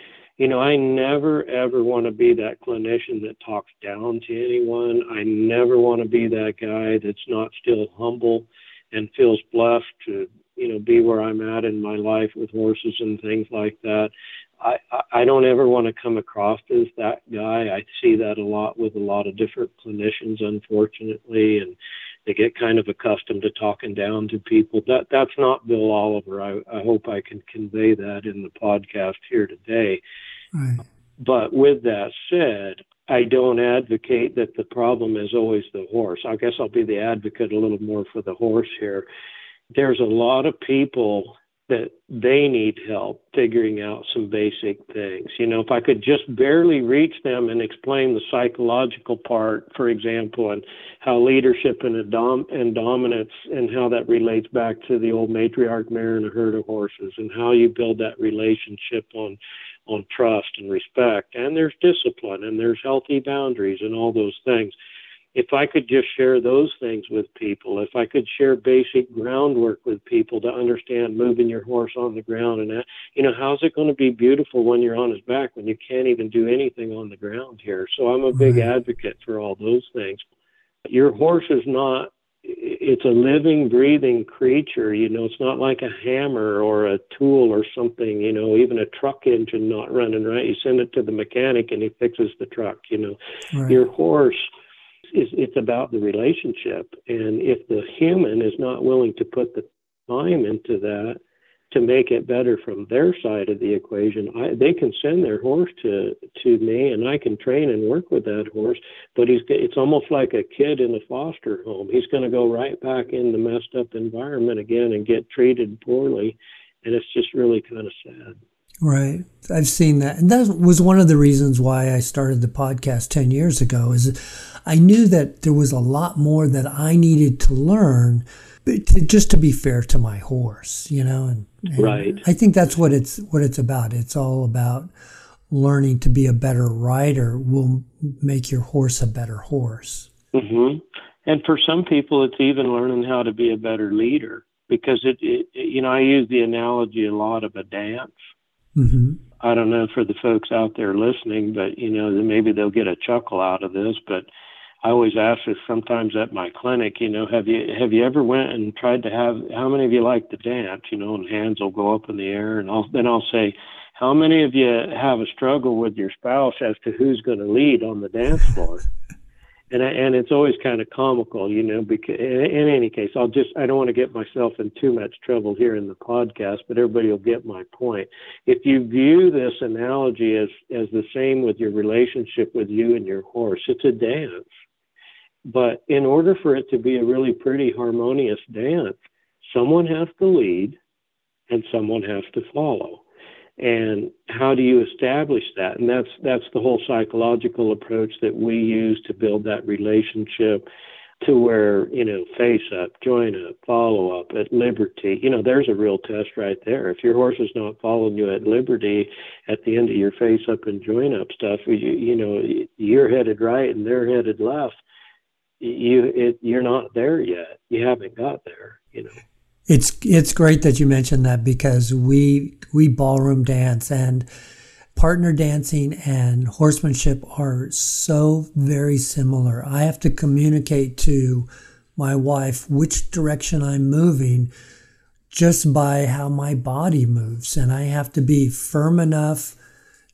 you know, I never ever want to be that clinician that talks down to anyone. I never want to be that guy that's not still humble and feels blessed to, you know, be where I'm at in my life with horses and things like that. I, I don't ever want to come across as that guy. I see that a lot with a lot of different clinicians, unfortunately, and they get kind of accustomed to talking down to people. That that's not Bill Oliver. I, I hope I can convey that in the podcast here today. Right. But with that said, I don't advocate that the problem is always the horse. I guess I'll be the advocate a little more for the horse here. There's a lot of people that they need help figuring out some basic things. You know, if I could just barely reach them and explain the psychological part, for example, and how leadership and, dom- and dominance and how that relates back to the old matriarch mare and a herd of horses and how you build that relationship on on trust and respect and there's discipline and there's healthy boundaries and all those things if I could just share those things with people, if I could share basic groundwork with people to understand moving your horse on the ground and that, you know, how's it going to be beautiful when you're on his back when you can't even do anything on the ground here? So I'm a big right. advocate for all those things. Your horse is not it's a living, breathing creature. You know, it's not like a hammer or a tool or something. You know, even a truck engine not running right. You send it to the mechanic and he fixes the truck. You know, right. your horse is it's about the relationship, and if the human is not willing to put the time into that to make it better from their side of the equation, I, they can send their horse to to me, and I can train and work with that horse. But he's it's almost like a kid in a foster home. He's going to go right back in the messed up environment again and get treated poorly, and it's just really kind of sad. Right. I've seen that. And that was one of the reasons why I started the podcast 10 years ago is I knew that there was a lot more that I needed to learn to, just to be fair to my horse, you know, and, and right. I think that's what it's what it's about. It's all about learning to be a better rider will make your horse a better horse. Mm-hmm. And for some people, it's even learning how to be a better leader because it, it you know, I use the analogy a lot of a dance Mm-hmm. I don't know for the folks out there listening, but you know, maybe they'll get a chuckle out of this. But I always ask this sometimes at my clinic. You know, have you have you ever went and tried to have? How many of you like to dance? You know, and hands will go up in the air, and I'll, then I'll say, how many of you have a struggle with your spouse as to who's going to lead on the dance floor? And I, and it's always kind of comical, you know. Because in, in any case, I'll just I don't want to get myself in too much trouble here in the podcast, but everybody will get my point. If you view this analogy as as the same with your relationship with you and your horse, it's a dance. But in order for it to be a really pretty harmonious dance, someone has to lead and someone has to follow and how do you establish that? And that's that's the whole psychological approach that we use to build that relationship to where you know face up join up follow up at liberty. You know there's a real test right there. If your horse is not following you at liberty at the end of your face up and join up stuff you, you know you're headed right and they're headed left. You it, you're not there yet. You haven't got there you know it's it's great that you mentioned that because we we ballroom dance and partner dancing and horsemanship are so very similar. I have to communicate to my wife which direction I'm moving just by how my body moves. And I have to be firm enough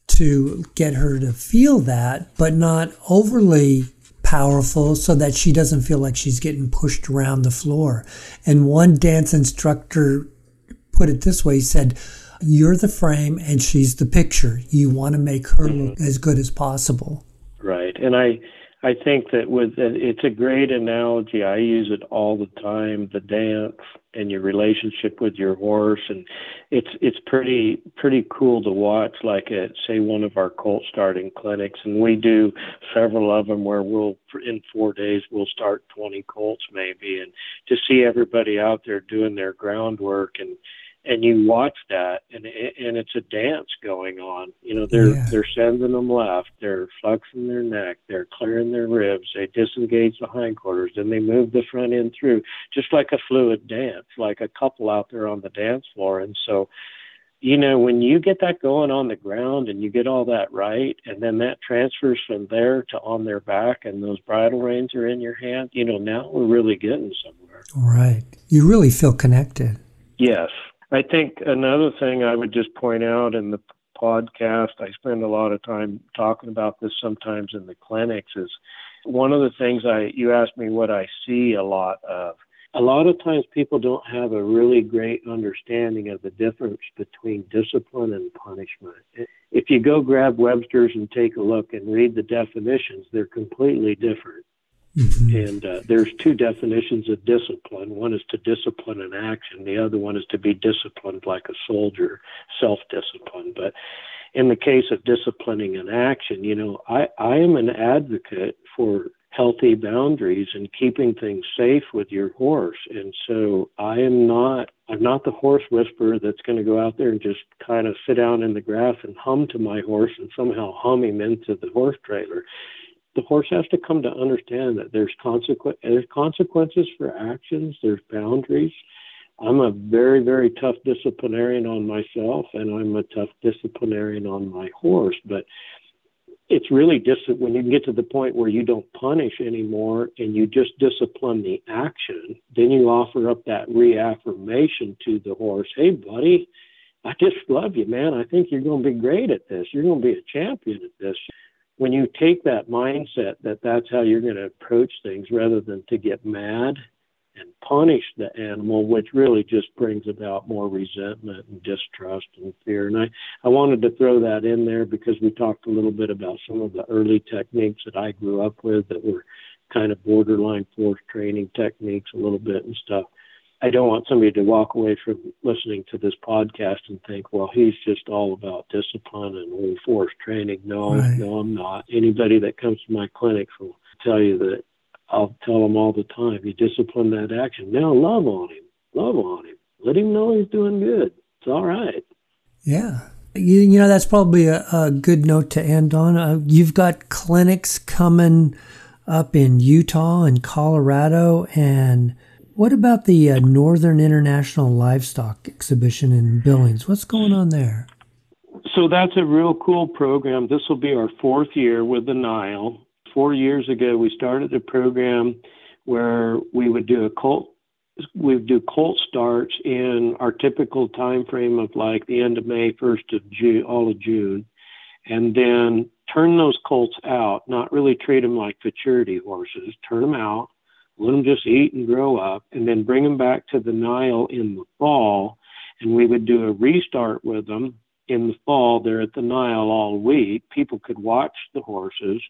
to get her to feel that, but not overly powerful so that she doesn't feel like she's getting pushed around the floor. And one dance instructor put it this way he said, You're the frame and she's the picture. You want to make her look mm-hmm. as good as possible. Right. And I, I think that with it's a great analogy. I use it all the time. The dance and your relationship with your horse, and it's it's pretty pretty cool to watch. Like at say one of our colt starting clinics, and we do several of them where we'll in four days we'll start 20 colts maybe, and to see everybody out there doing their groundwork and and you watch that and and it's a dance going on. You know they're yeah. they're sending them left they're flexing their neck they're clearing their ribs they disengage the hindquarters then they move the front end through just like a fluid dance like a couple out there on the dance floor. And so you know when you get that going on the ground and you get all that right and then that transfers from there to on their back and those bridle reins are in your hand you know now we're really getting somewhere. Right. You really feel connected. Yes I think another thing I would just point out in the podcast, I spend a lot of time talking about this sometimes in the clinics, is one of the things I you asked me what I see a lot of. A lot of times people don't have a really great understanding of the difference between discipline and punishment. If you go grab Webster's and take a look and read the definitions, they're completely different. Mm-hmm. And uh, there's two definitions of discipline. One is to discipline an action. The other one is to be disciplined like a soldier, self-discipline. But in the case of disciplining an action, you know, I, I am an advocate for healthy boundaries and keeping things safe with your horse. And so I am not I'm not the horse whisperer that's going to go out there and just kind of sit down in the grass and hum to my horse and somehow hum him into the horse trailer the horse has to come to understand that there's consequence there's consequences for actions there's boundaries. I'm a very very tough disciplinarian on myself and i'm a tough disciplinarian on my horse but it's really just dis- when you get to the point where you don't punish anymore and you just discipline the action then you offer up that reaffirmation to the horse hey buddy i just love you man. I think you're going to be great at this. You're going to be a champion at this when you take that mindset that that's how you're going to approach things rather than to get mad and punish the animal, which really just brings about more resentment and distrust and fear. And I, I wanted to throw that in there because we talked a little bit about some of the early techniques that I grew up with that were kind of borderline force training techniques a little bit and stuff. I don't want somebody to walk away from listening to this podcast and think, well, he's just all about discipline and full force training. No, right. no, I'm not. Anybody that comes to my clinics will tell you that I'll tell them all the time, you discipline that action. Now love on him. Love on him. Let him know he's doing good. It's all right. Yeah. You, you know, that's probably a, a good note to end on. Uh, you've got clinics coming up in Utah and Colorado and what about the uh, Northern International Livestock Exhibition in Billings? What's going on there? So that's a real cool program. This will be our fourth year with the Nile. Four years ago, we started a program where we would do a colt we would do colt starts in our typical time frame of like the end of May, first of June, all of June, and then turn those colts out. Not really treat them like futurity horses. Turn them out, let them just eat and grow up, and then bring them back to the Nile in the fall. And we would do a restart with them in the fall there at the Nile all week. People could watch the horses,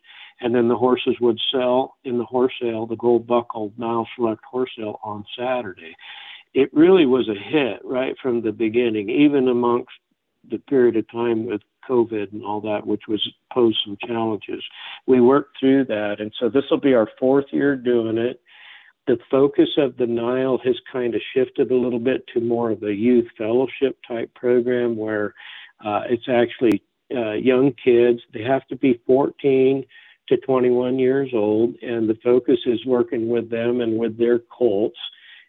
and then the horses would sell in the horse sale, the gold buckled Nile Select horse sale on Saturday. It really was a hit right from the beginning, even amongst the period of time with COVID and all that, which was posed some challenges. We worked through that, and so this will be our fourth year doing it the focus of the Nile has kind of shifted a little bit to more of a youth fellowship type program where uh, it's actually uh, young kids. They have to be 14 to 21 years old, and the focus is working with them and with their colts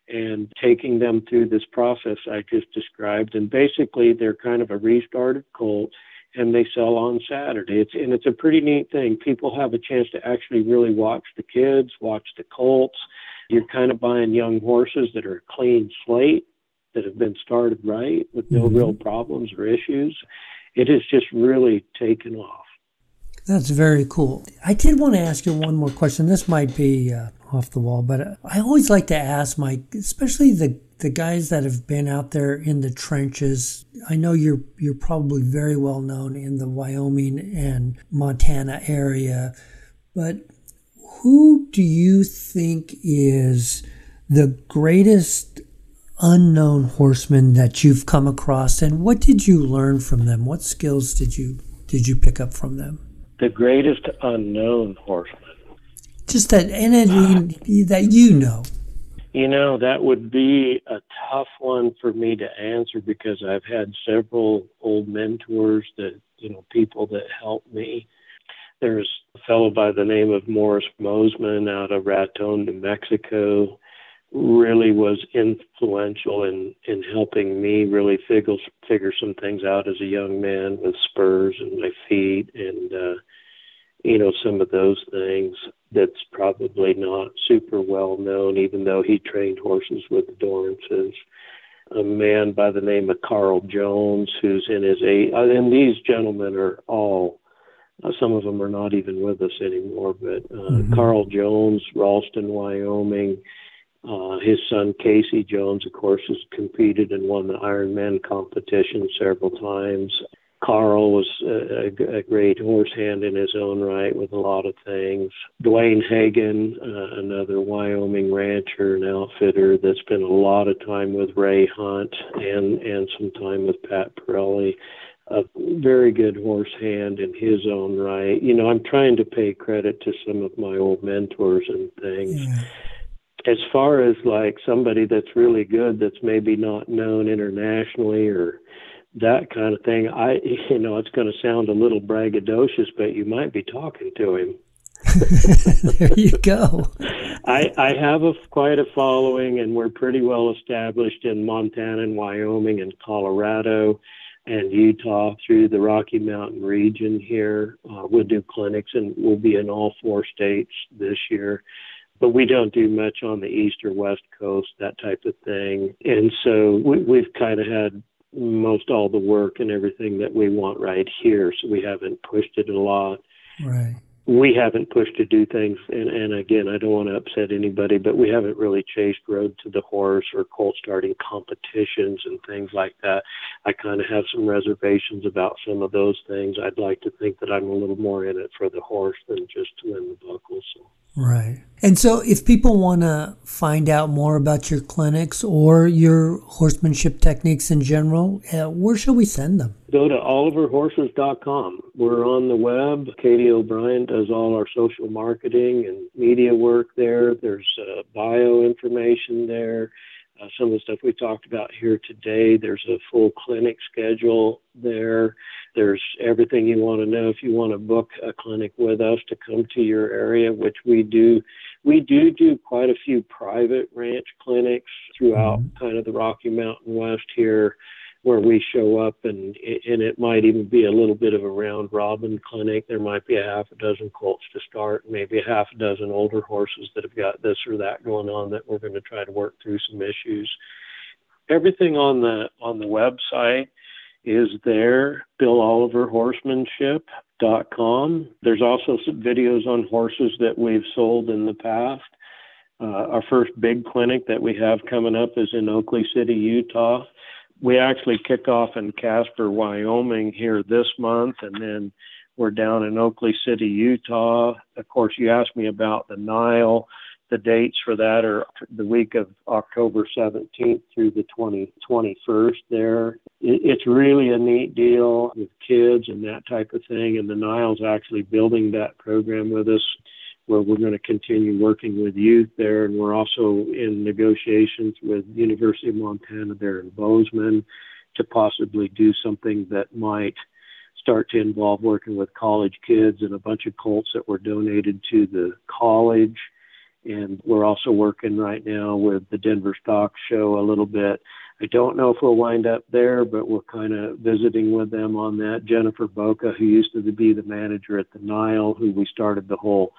and taking them through this process I just described. And basically, they're kind of a restarted colt and they sell on Saturday. It's and it's a pretty neat thing. People have a chance to actually really watch the kids, watch the colts. You're kind of buying young horses that are a clean slate that have been started right with no mm-hmm. real problems or issues. It has just really taken off. That's very cool. I did want to ask you one more question. This might be uh, off the wall, but uh, I always like to ask my, especially the the guys that have been out there in the trenches. I know you're you're probably very well known in the Wyoming and Montana area, but who do you think is the greatest unknown horseman that you've come across and what did you learn from them? What skills did you did you pick up from them? The greatest unknown horseman. Just that entity that you know. You know, that would be a tough one for me to answer because I've had several old mentors that, you know, people that helped me. There's a fellow by the name of Morris Mosman out of Raton, New Mexico, really was influential in, in helping me really figure, figure some things out as a young man with spurs in my feet and, uh, you know, some of those things that's probably not super well known, even though he trained horses with the Dorrances. A man by the name of Carl Jones, who's in his eight, uh, and these gentlemen are all, uh, some of them are not even with us anymore, but uh, mm-hmm. Carl Jones, Ralston, Wyoming, uh, his son Casey Jones, of course, has competed and won the Ironman competition several times. Carl was a, a, great horse hand in his own right with a lot of things. Dwayne Hagen, uh, another Wyoming rancher and outfitter that spent a lot of time with Ray Hunt and and some time with Pat Parelli. A very good horse hand in his own right. You know, I'm trying to pay credit to some of my old mentors and things. Yeah as far as like somebody that's really good that's maybe not known internationally or that kind of thing. I, you know, it's going to sound a little braggadocious, but you might be talking to him. there you go. I, I have a quite a following, and we're pretty well established in Montana and Wyoming and Colorado and Utah through the Rocky Mountain region here. Uh, we'll do clinics, and we'll be in all four states this year. But we don't do much on the east or west coast, that type of thing. And so we, we've kind of had most all the work and everything that we want right here. So we haven't pushed it a lot. Right. We haven't pushed to do things, and, and again, I don't want to upset anybody, but we haven't really chased road to the horse or colt starting competitions and things like that. I kind of have some reservations about some of those things. I'd like to think that I'm a little more in it for the horse than just to win the buckle. So. Right. And so, if people want to find out more about your clinics or your horsemanship techniques in general, uh, where should we send them? Go to oliverhorses.com. We're on the web. Katie O'Brien does all our social marketing and media work there. There's uh, bio information there. Uh, some of the stuff we talked about here today. There's a full clinic schedule there. There's everything you want to know if you want to book a clinic with us to come to your area, which we do. We do do quite a few private ranch clinics throughout mm-hmm. kind of the Rocky Mountain West here where we show up and and it might even be a little bit of a round robin clinic. There might be a half a dozen colts to start, maybe a half a dozen older horses that have got this or that going on that we're going to try to work through some issues. Everything on the on the website is there. Bill Oliver Horsemanship.com. There's also some videos on horses that we've sold in the past. Uh, our first big clinic that we have coming up is in Oakley City, Utah we actually kick off in Casper, Wyoming here this month, and then we're down in Oakley City, Utah. Of course, you asked me about the Nile. The dates for that are the week of October 17th through the 20, 21st there. it's really a neat deal with kids and that type of thing. And the Nile's actually building that program with us where we're going to continue working with youth there, and we're also in negotiations with University of Montana there in Bozeman to possibly do something that might start to involve working with college kids and a bunch of colts that were donated to the college and we're also working right now with the Denver Stock Show a little bit. I don't know if we'll wind up there, but we're kind of visiting with them on that. Jennifer Boca, who used to be the manager at the Nile, who we started the whole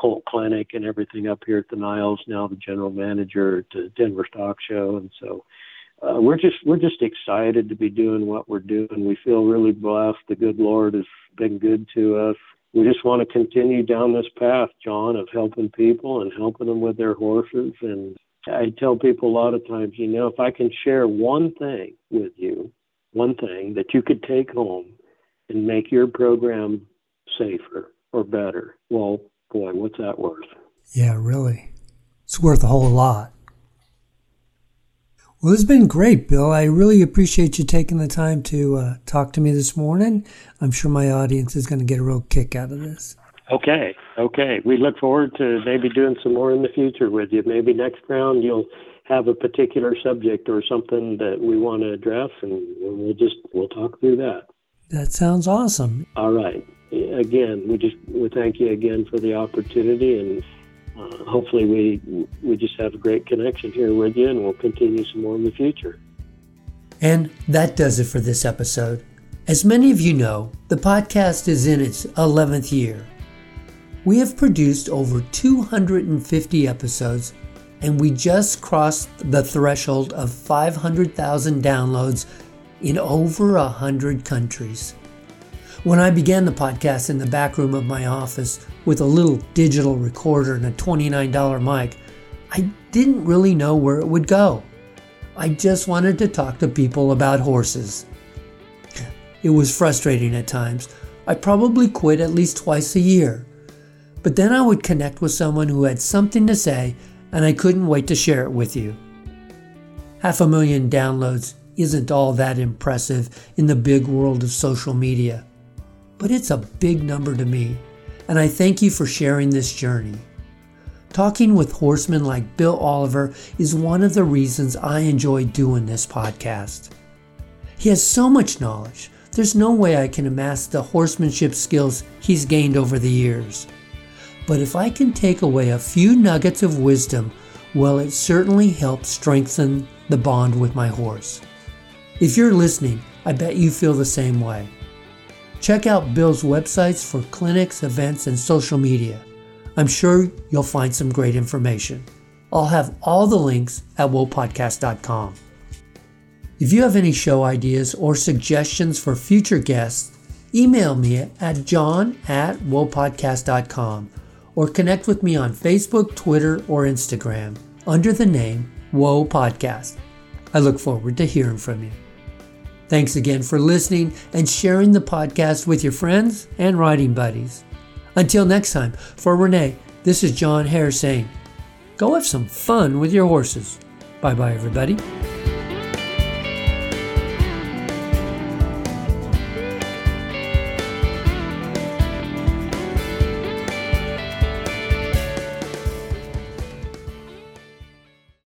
Colt Clinic and everything up here at the Niles, now the general manager at the Denver Stock Show, and so uh, we're just we're just excited to be doing what we're doing. We feel really blessed. The good Lord has been good to us. We just want to continue down this path, John, of helping people and helping them with their horses. And I tell people a lot of times, you know, if I can share one thing with you, one thing that you could take home and make your program safer or better, well, boy, what's that worth? Yeah, really. It's worth a whole lot. Well, it's been great, Bill. I really appreciate you taking the time to uh, talk to me this morning. I'm sure my audience is going to get a real kick out of this. Okay, okay. We look forward to maybe doing some more in the future with you. Maybe next round you'll have a particular subject or something that we want to address, and we'll just we'll talk through that. That sounds awesome. All right. Again, we just we thank you again for the opportunity and uh, hopefully we we just have a great connection here with you, and we'll continue some more in the future. And that does it for this episode. As many of you know, the podcast is in its 11th year. We have produced over 250 episodes, and we just crossed the threshold of 500,000 downloads in over 100 countries. When I began the podcast in the back room of my office with a little digital recorder and a $29 mic, I didn't really know where it would go. I just wanted to talk to people about horses. It was frustrating at times. I probably quit at least twice a year. But then I would connect with someone who had something to say, and I couldn't wait to share it with you. Half a million downloads isn't all that impressive in the big world of social media but it's a big number to me, and I thank you for sharing this journey. Talking with horsemen like Bill Oliver is one of the reasons I enjoy doing this podcast. He has so much knowledge, there's no way I can amass the horsemanship skills he's gained over the years. But if I can take away a few nuggets of wisdom, well, it certainly helps strengthen the bond with my horse. If you're listening, I bet you feel the same way. Check out Bill's websites for clinics, events, and social media. I'm sure you'll find some great information. I'll have all the links at whoapodcast.com. If you have any show ideas or suggestions for future guests, email me at john at whoapodcast.com or connect with me on Facebook, Twitter, or Instagram under the name Whoa Podcast. I look forward to hearing from you. Thanks again for listening and sharing the podcast with your friends and riding buddies. Until next time, for Renee, this is John Hare saying, go have some fun with your horses. Bye bye, everybody.